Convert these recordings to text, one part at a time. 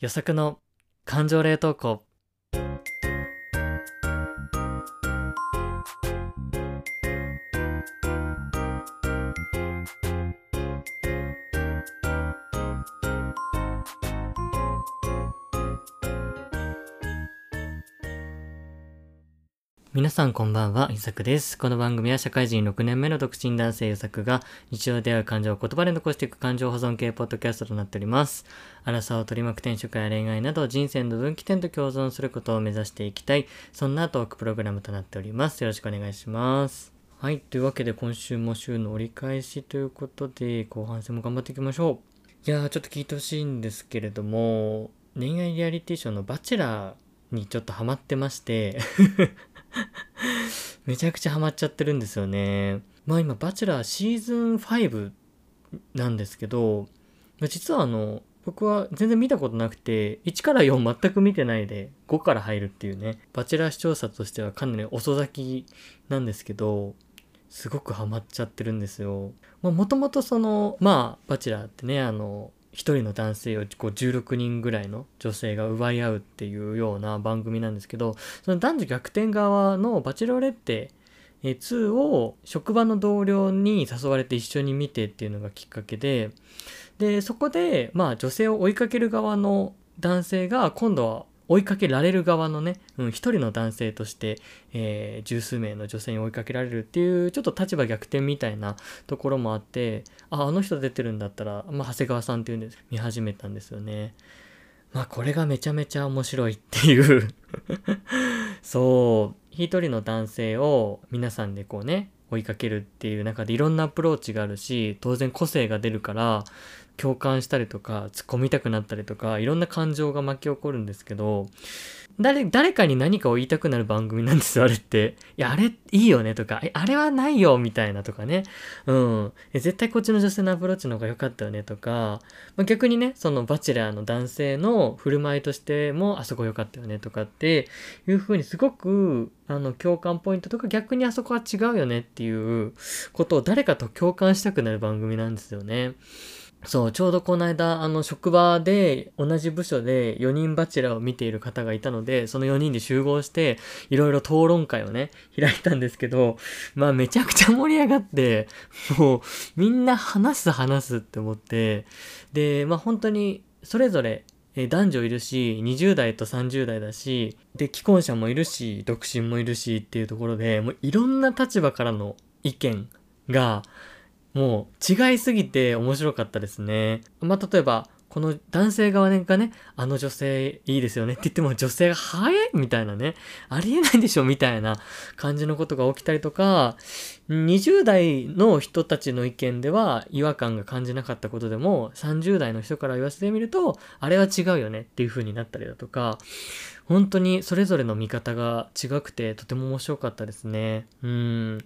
予測の感情冷凍庫。さんこんばんは、ゆさくです。この番組は社会人6年目の独身男性ゆさくが日常で会う感情を言葉で残していく感情保存系ポッドキャストとなっております。荒さを取り巻く転職や恋愛など人生の分岐点と共存することを目指していきたい、そんなトークプログラムとなっております。よろしくお願いします。はい。というわけで今週も週の折り返しということで、後半戦も頑張っていきましょう。いやー、ちょっと聞いてほしいんですけれども、恋愛リアリティショーのバチェラーにちょっとハマってまして、めちゃくちゃハマっちゃってるんですよね。まあ今、バチェラーシーズン5なんですけど、実はあの、僕は全然見たことなくて、1から4全く見てないで5から入るっていうね、バチェラー視聴者としてはかなり遅咲きなんですけど、すごくハマっちゃってるんですよ。まあもともとその、まあ、バチェラーってね、あの、1人の男性をこう16人ぐらいの女性が奪い合うっていうような番組なんですけど、その男女逆転側のバチェロレッテ2を職場の同僚に誘われて一緒に見てっていうのがきっかけで、で、そこで、まあ女性を追いかける側の男性が今度は追いかけられる側のね、うん、一人の男性として、えー十数名の女性に追いかけられるっていう、ちょっと立場逆転みたいなところもあって、あ、あの人出てるんだったら、まあ長谷川さんっていうんです、見始めたんですよね。まあこれがめちゃめちゃ面白いっていう そう一人の男性を皆さんでこうね追いかけるっていう中でいろんなアプローチがあるし当然個性が出るから共感したりとか突っ込みたくなったりとかいろんな感情が巻き起こるんですけど誰誰かに何かを言いたくなる番組なんですよあれって。いやあれいいよねとかあれはないよみたいなとかね。うん。絶対こっちの女性のアプローチの方が良かったよねとかまあ、逆にねそのバチェラーの男性の振る舞いとしてもあそこ良かったよねとかっていう風にすごくあの共感ポイントとか逆にあそこは違うよねっていうことを誰かと共感したくなる番組なんですよね。そう、ちょうどこの間、あの、職場で、同じ部署で4人バチェラーを見ている方がいたので、その4人で集合して、いろいろ討論会をね、開いたんですけど、まあ、めちゃくちゃ盛り上がって、もう、みんな話す話すって思って、で、まあ、本当に、それぞれ、え男女いるし、20代と30代だし、で、既婚者もいるし、独身もいるしっていうところで、もういろんな立場からの意見が、もう違いすぎて面白かったですね。まあ、例えば、この男性側がね、あの女性いいですよねって言っても女性が早いみたいなね、ありえないでしょみたいな感じのことが起きたりとか、20代の人たちの意見では違和感が感じなかったことでも、30代の人から言わせてみると、あれは違うよねっていう風になったりだとか、本当にそれぞれの見方が違くてとても面白かったですね。うん。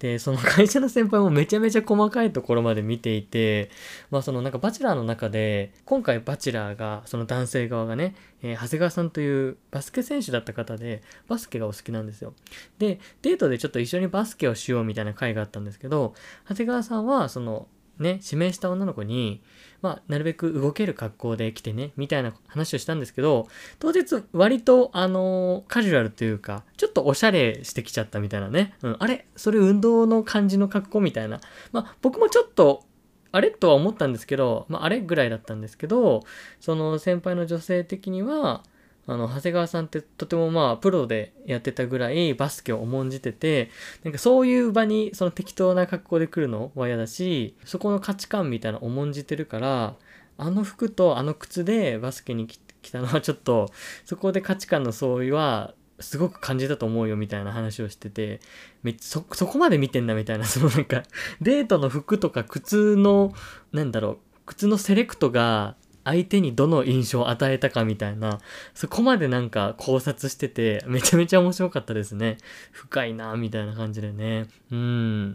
で、その会社の先輩もめちゃめちゃ細かいところまで見ていて、まあそのなんかバチェラーの中で、今回バチェラーが、その男性側がね、えー長谷川さんというバスケ選手だった方で、バスケがお好きなんですよ。で、デートでちょっと一緒にバスケをしようみたいな会があったんですけど、長谷川さんは、その、ね、指名した女の子に、まあ、なるべく動ける格好で来てね、みたいな話をしたんですけど、当日割と、あのーカジュアルというか、ちょっとおしゃれしてきちゃったみたいなね。うん、あれ？それ運動の感じの格好みたいな。まあ、僕もちょっと、あれ？とは思ったんですけど、まあ、あれ？ぐらいだったんですけど、その先輩の女性的には、あの、長谷川さんってとてもまあ、プロでやってたぐらいバスケを重んじてて、なんかそういう場にその適当な格好で来るのは嫌だし、そこの価値観みたいな重んじてるから、あの服とあの靴でバスケに来たのはちょっと、そこで価値観の相違は、すごく感じたと思うよみたいな話をしてて、めっちゃそ、そこまで見てんだみたいな、そのなんか、デートの服とか靴の、なんだろう、靴のセレクトが相手にどの印象を与えたかみたいな、そこまでなんか考察してて、めちゃめちゃ面白かったですね。深いな、みたいな感じでね。うん。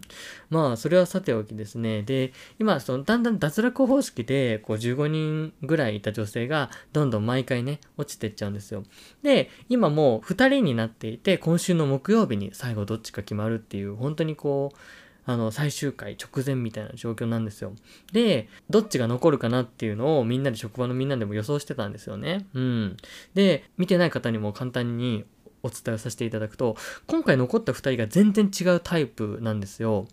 まあ、それはさておきですね。で、今、その、だんだん脱落方式で、こう、15人ぐらいいた女性が、どんどん毎回ね、落ちてっちゃうんですよ。で、今もう2人になっていて、今週の木曜日に最後どっちか決まるっていう、本当にこう、あの、最終回直前みたいな状況なんですよ。で、どっちが残るかなっていうのをみんなで職場のみんなでも予想してたんですよね。うん。で、見てない方にも簡単にお伝えさせていただくと、今回残った2人が全然違うタイプなんですよ。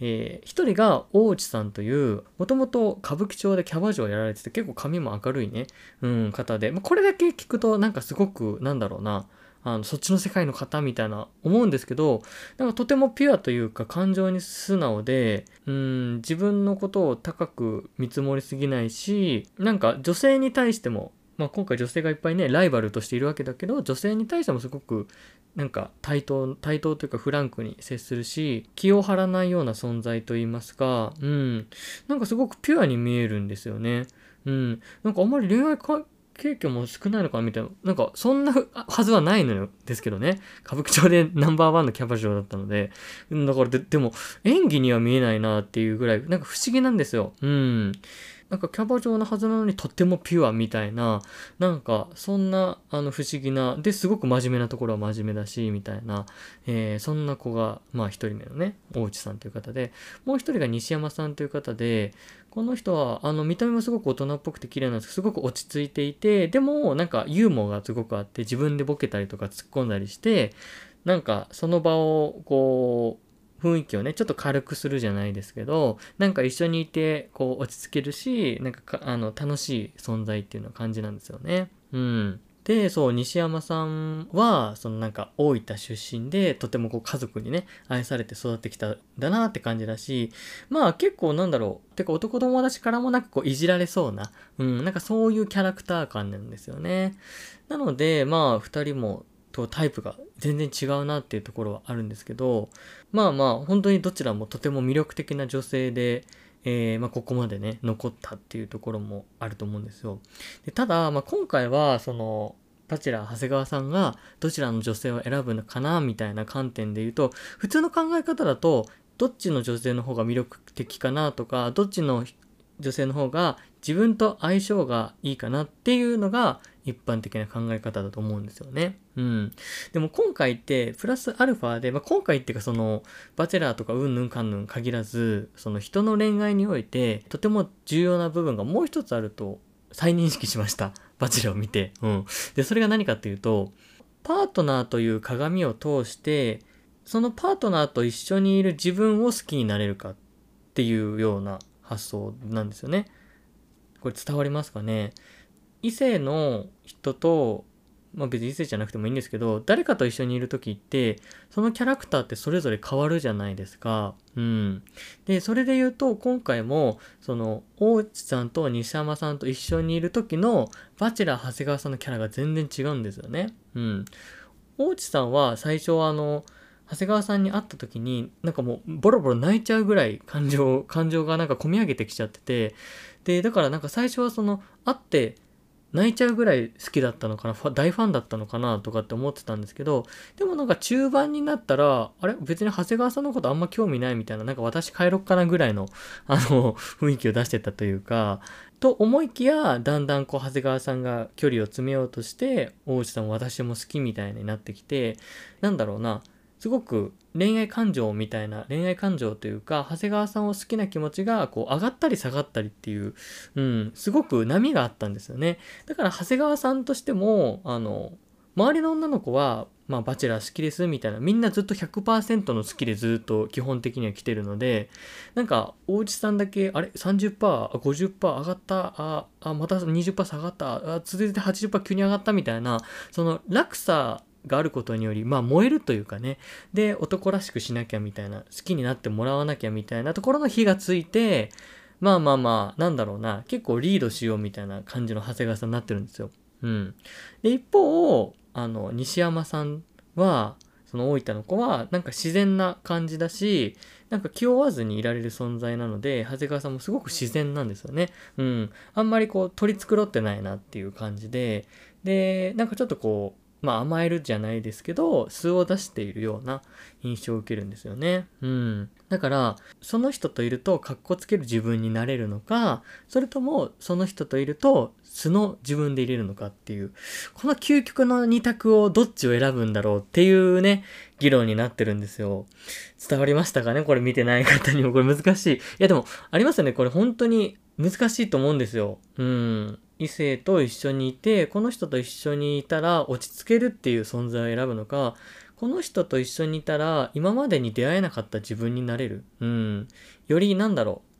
えー、一人が大内さんという、もともと歌舞伎町でキャバ嬢やられてて結構髪も明るいね、うん、方で、まあ、これだけ聞くとなんかすごく、なんだろうな、あのそっちの世界の方みたいな思うんですけどなんかとてもピュアというか感情に素直でうん自分のことを高く見積もりすぎないしなんか女性に対してもまあ、今回女性がいっぱいねライバルとしているわけだけど女性に対してもすごくなんか対等対等というかフランクに接するし気を張らないような存在といいますかうんなんかすごくピュアに見えるんですよね。うんなんかあんまり恋愛経験も少ないのかみたいな。なんか、そんなはずはないのよ。ですけどね。歌舞伎町でナンバーワンのキャバ嬢だったので。だからで、でも、演技には見えないなっていうぐらい、なんか不思議なんですよ。うん。なんかキャバ嬢のはずなのにとってもピュアみたいな、なんかそんなあの不思議な、で、すごく真面目なところは真面目だし、みたいな、えー、そんな子が、まあ一人目のね、大内さんという方で、もう一人が西山さんという方で、この人は、あの、見た目もすごく大人っぽくて綺麗なんですけど、すごく落ち着いていて、でも、なんかユーモアがすごくあって、自分でボケたりとか突っ込んだりして、なんかその場をこう雰囲気をね、ちょっと軽くするじゃないですけど、なんか一緒にいて、こう、落ち着けるし、なんかあの、楽しい存在っていうのを感じなんですよね。うん。で、そう、西山さんは、そのなんか大分出身で、とてもこう家族にね、愛されて育ってきたんだなって感じだし、まあ結構なんだろう、てか男友達からもなんかこういじられそうな、うん、なんかそういうキャラクター感なんですよね。なので、まあ二人もとタイプが全然違うなっていうところはあるんですけど、まあまあ、本当にどちらもとても魅力的な女性で、えー、まあ、ここまでね、残ったっていうところもあると思うんですよ。でただ、まあ、今回は、その、バチラー長谷川さんがどちらの女性を選ぶのかなみたいな観点で言うと、普通の考え方だと、どっちの女性の方が魅力的かなとか、どっちの女性の方が自分と相性がいいかなっていうのが一般的な考え方だと思うんですよね。うん。でも今回ってプラスアルファで、まあ、今回っていうかそのバチェラーとかうんぬんかんぬん限らずその人の恋愛においてとても重要な部分がもう一つあると再認識しました。バチェラーを見て。うん。で、それが何かっていうとパートナーという鏡を通してそのパートナーと一緒にいる自分を好きになれるかっていうような発想なんですよね。これ伝わりますかね？異性の人と、まあ別に異性じゃなくてもいいんですけど、誰かと一緒にいる時って、そのキャラクターってそれぞれ変わるじゃないですか。うん。で、それで言うと、今回も、その、大内さんと西山さんと一緒にいる時の、バチェラー長谷川さんのキャラが全然違うんですよね。うん。大内さんは最初はあの、長谷川さんに会った時に、なんかもうボロボロ泣いちゃうぐらい感情、感情がなんか込み上げてきちゃってて、で、だからなんか最初はその、会って泣いちゃうぐらい好きだったのかな、大ファンだったのかなとかって思ってたんですけど、でもなんか中盤になったら、あれ？別に長谷川さんのことあんま興味ないみたいな、なんか私帰ろっかなぐらいの、あの、雰囲気を出してたというか、と思いきや、だんだんこう、長谷川さんが距離を詰めようとして、大内さんも私も好きみたいになってきて、なんだろうな、すごく恋愛感情みたいな恋愛感情というか長谷川さんを好きな気持ちがこう上がったり下がったりっていう、うん、すごく波があったんですよね。だから長谷川さんとしてもあの周りの女の子はまあ、バチェラー好きですみたいな、みんなずっと100%の好きでずっと基本的には来てるので、なんか、大内さんだけ、あれ ?30%、50%上がった、あ、あまた20%下がった、あ続いて80%急に上がった？みたいな、その落差があることにより、まあ燃えるというかね、で、男らしくしなきゃみたいな、好きになってもらわなきゃみたいなところの火がついて、まあまあまあ、なんだろうな、結構リードしようみたいな感じの長谷川さんになってるんですよ。うん。で、一方、あの、西山さんは、その大分の子は、なんか自然な感じだし、なんか気負わずにいられる存在なので、長谷川さんもすごく自然なんですよね。うん。あんまりこう取り繕ってないなっていう感じで、で、なんかちょっとこう、まあ甘えるじゃないですけど、素を出しているような印象を受けるんですよね。うん。だから、その人といるとカッコつける自分になれるのか、それともその人といると素の自分で入れるのかっていう、この究極の二択をどっちを選ぶんだろうっていうね、議論になってるんですよ。伝わりましたかね？これ見てない方にもこれ難しい。いやでも、ありますよね。これ本当に難しいと思うんですよ。うん。異性と一緒にいて、この人と一緒にいたら落ち着けるっていう存在を選ぶのか、この人と一緒にいたら今までに出会えなかった自分になれる。うん。よりなんだろう。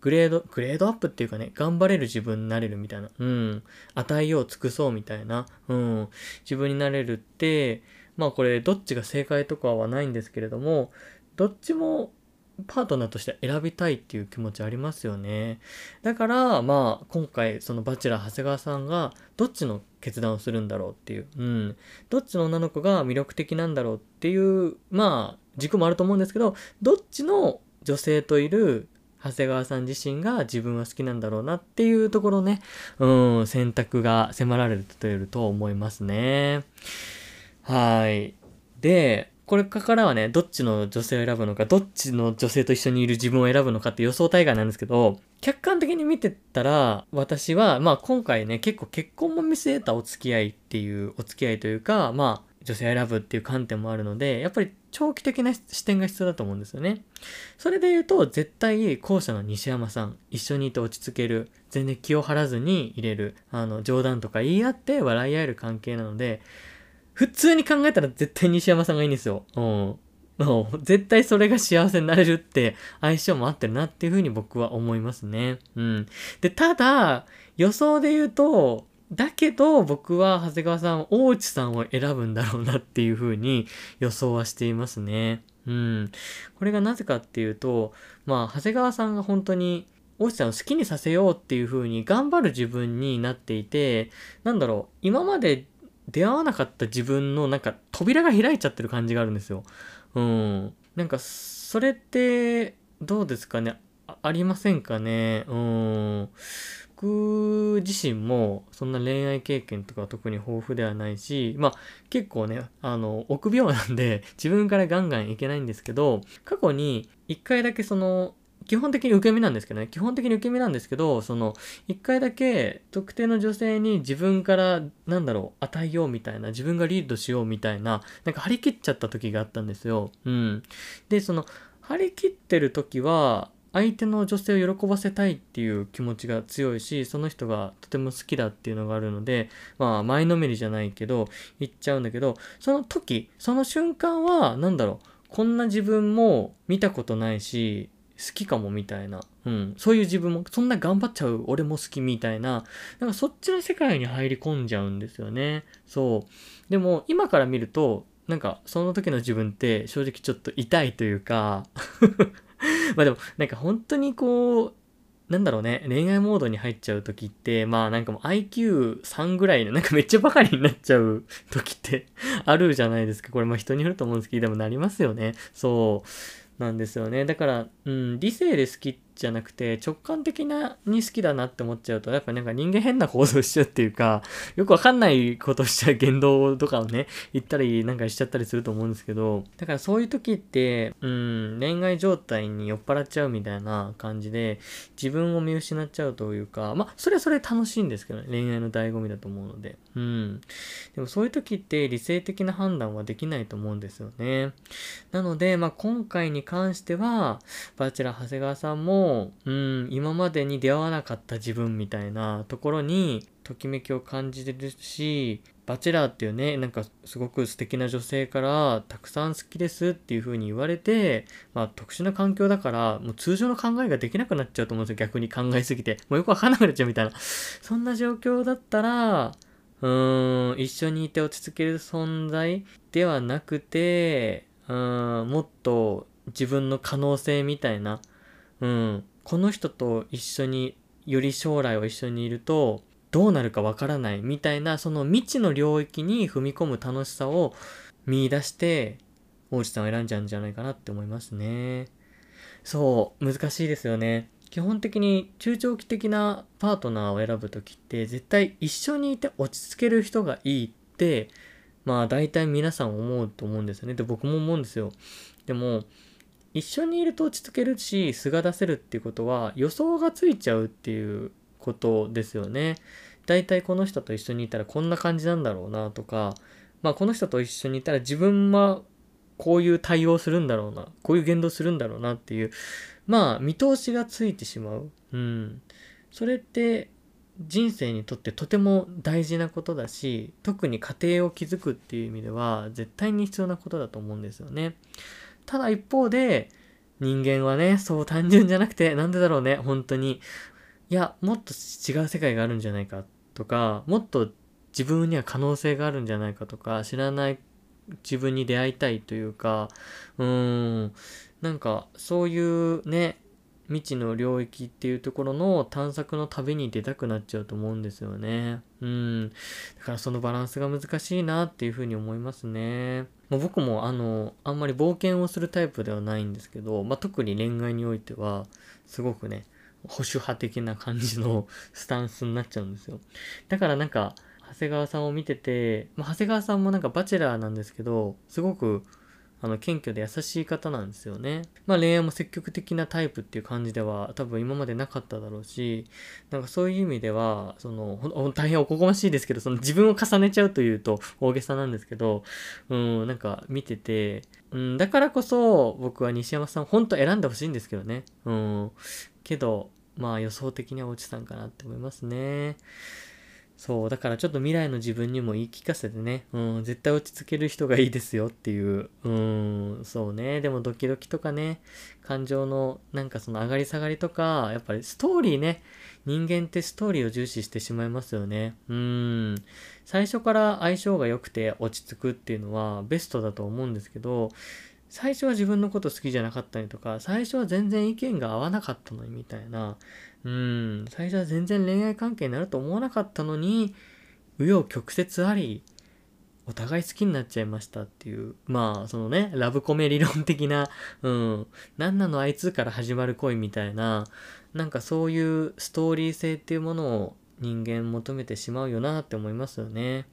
グレード、グレードアップっていうかね、頑張れる自分になれるみたいな。うん。与えよう、尽くそうみたいな。うん。自分になれるって、まあこれどっちが正解とかはないんですけれども、どっちもパートナーとして選びたいっていう気持ちありますよね。だから、まあ、今回、そのバチェラー長谷川さんが、どっちの決断をするんだろうっていう、うん。どっちの女の子が魅力的なんだろうっていう、まあ、軸もあると思うんですけど、どっちの女性といる長谷川さん自身が自分は好きなんだろうなっていうところね、うん、選択が迫られてると思いますね。はい。で、これからはね、どっちの女性を選ぶのか、どっちの女性と一緒にいる自分を選ぶのかって予想大会なんですけど、客観的に見てたら、私は、まあ今回ね、結構結婚も見据えたお付き合いっていう、お付き合いというか、まあ、女性を選ぶっていう観点もあるので、やっぱり長期的な視点が必要だと思うんですよね。それで言うと、絶対後者の西山さん、一緒にいて落ち着ける、全然気を張らずに入れる、あの、冗談とか言い合って笑い合える関係なので、普通に考えたら絶対西山さんがいいんですよ。うん。絶対それが幸せになれるって相性も合ってるなっていうふうに僕は思いますね。うん。で、ただ、予想で言うと、だけど僕は長谷川さん、大内さんを選ぶんだろうなっていうふうに予想はしていますね。うん。これがなぜかっていうと、まあ、長谷川さんが本当に大内さんを好きにさせようっていう風に頑張る自分になっていて、なんだろう、今まで出会わなかった自分のなんか扉が開いちゃってる感じがあるんですよ。うん。なんかそれってどうですかね？ありませんかね？うん。僕自身もそんな恋愛経験とか特に豊富ではないし、まあ結構ね、あの、臆病なんで自分からガンガンいけないんですけど、過去に一回だけその基本的に受け身なんですけどね、基本的に受け身なんですけど、その、一回だけ特定の女性に自分から、なんだろう、与えようみたいな、自分がリードしようみたいな、なんか張り切っちゃった時があったんですよ。うん。で、その、張り切ってる時は、相手の女性を喜ばせたいっていう気持ちが強いし、その人がとても好きだっていうのがあるので、まあ前のめりじゃないけど、言っちゃうんだけど、その時、その瞬間は、なんだろう、こんな自分も見たことないし、好きかもみたいな。うん。そういう自分も、そんな頑張っちゃう俺も好きみたいな、なんかそっちの世界に入り込んじゃうんですよね。そう。でも、今から見ると、なんか、その時の自分って正直ちょっと痛いというか まあでも、なんか本当にこう、なんだろうね、恋愛モードに入っちゃう時って、まあなんかもう IQ3 ぐらいの、なんかめっちゃバカになっちゃう 時ってあるじゃないですか。これまあ人によると思うんですけど、でもなりますよね。そう。なんですよね。だから、うん、理性で好きじゃなくて直感的なに好きだなって思っちゃうとやっぱなんか人間変な行動しちゃうっていうかよくわかんないことしちゃう言動とかをね言ったりなんかしちゃったりすると思うんですけどだからそういう時ってうん恋愛状態に酔っ払っちゃうみたいな感じで自分を見失っちゃうというかまあそれはそれ楽しいんですけどね恋愛の醍醐味だと思うので。うん。でもそういう時って理性的な判断はできないと思うんですよね。なのでまあ今回に関してはバチェラー長谷川さんもうん、今までに出会わなかった自分みたいなところにときめきを感じてるし、バチェラーっていうね、なんかすごく素敵な女性からたくさん好きですっていう風に言われて、まあ特殊な環境だから、もう通常の考えができなくなっちゃうと思うんですよ。逆に考えすぎて。もうよくわかんなくなっちゃうみたいな。そんな状況だったら、うーん、一緒にいて落ち着ける存在ではなくて、うん、もっと自分の可能性みたいな、うん、この人と一緒により将来を一緒にいるとどうなるかわからないみたいなその未知の領域に踏み込む楽しさを見出して大内さんを選んじゃうんじゃないかなって思いますね。そう、難しいですよね。基本的に中長期的なパートナーを選ぶ時って絶対一緒にいて落ち着ける人がいいってまあ大体皆さん思うと思うんですよね。で、僕も思うんですよ。でも、一緒にいると落ち着けるし、素が出せるっていうことは予想がついちゃうっていうことですよね。大体この人と一緒にいたらこんな感じなんだろうなとか、まあこの人と一緒にいたら自分はこういう対応するんだろうな、こういう言動するんだろうなっていう、まあ見通しがついてしまう。うん。それって人生にとってとても大事なことだし、特に家庭を築くっていう意味では絶対に必要なことだと思うんですよね。ただ一方で、人間はね、そう単純じゃなくて、なんでだろうね、本当に。いや、もっと違う世界があるんじゃないかとか、もっと自分には可能性があるんじゃないかとか、知らない自分に出会いたいというか、うーん、なんかそういうね、未知の領域っていうところの探索の旅に出たくなっちゃうと思うんですよね。うん。だからそのバランスが難しいなっていうふうに思いますね。まあ、僕もあの、あんまり冒険をするタイプではないんですけど、まあ、特に恋愛においては、すごくね、保守派的な感じの スタンスになっちゃうんですよ。だからなんか、長谷川さんを見てて、まあ、長谷川さんもなんかバチェラーなんですけど、すごくあの、謙虚で優しい方なんですよね。まあ恋愛も積極的なタイプっていう感じでは多分今までなかっただろうし、なんかそういう意味では、その、大変おこがましいですけど、その自分を重ねちゃうというと大げさなんですけど、うん、なんか見てて、うん、だからこそ僕は西山さん本当選んでほしいんですけどね。うん。けど、まあ予想的には落ちたんかなって思いますね。そう、だからちょっと未来の自分にも言い聞かせてね、うん、絶対落ち着ける人がいいですよっていう、うん、そうね、でもドキドキとかね、感情のなんかその上がり下がりとか、やっぱりストーリーね、人間ってストーリーを重視してしまいますよね。うん。最初から相性が良くて落ち着くっていうのはベストだと思うんですけど、最初は自分のこと好きじゃなかったりとか、最初は全然意見が合わなかったのにみたいな、うん、最初は全然恋愛関係になると思わなかったのに、紆余曲折あり、お互い好きになっちゃいましたっていう、まあ、そのね、ラブコメ理論的な、うん、何なのあいつから始まる恋みたいな、なんかそういうストーリー性っていうものを人間求めてしまうよなって思いますよね。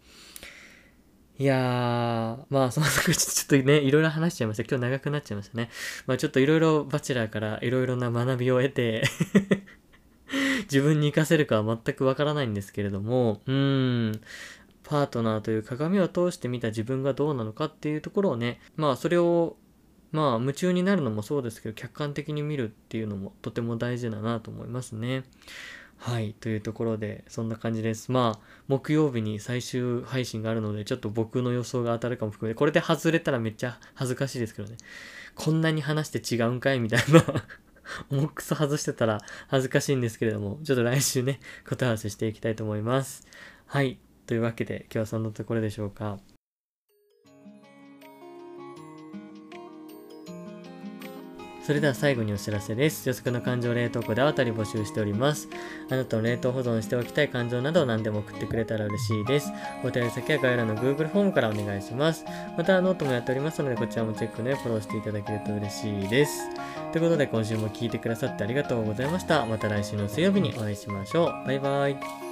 いやー、まあ、そのちょっとね、いろいろ話しちゃいました。今日長くなっちゃいましたね。まあ、ちょっといろいろバチェラーからいろいろな学びを得て 自分に活かせるかは全くわからないんですけれども、うーん、パートナーという鏡を通して見た自分がどうなのかっていうところをね、まあそれを、まあ夢中になるのもそうですけど、客観的に見るっていうのもとても大事だなと思いますね。はい。というところで、そんな感じです。まあ、木曜日に最終配信があるので、ちょっと僕の予想が当たるかも含めて、これで外れたらめっちゃ恥ずかしいですけどね。こんなに話して違うんかいみたいな重くそ外してたら恥ずかしいんですけれども、ちょっと来週ね、答え合わせしていきたいと思います。はい。というわけで、今日はそんなところでしょうか。それでは最後にお知らせです。予測の感情冷凍庫であたり募集しております。あなたの冷凍保存しておきたい感情など何でも送ってくれたら嬉しいです。お便り先は概要欄の Google フォームからお願いします。またノートもやっておりますので、こちらもチェックのね、フォローしていただけると嬉しいです。ということで今週も聴いてくださってありがとうございました。また来週の水曜日にお会いしましょう。バイバイ。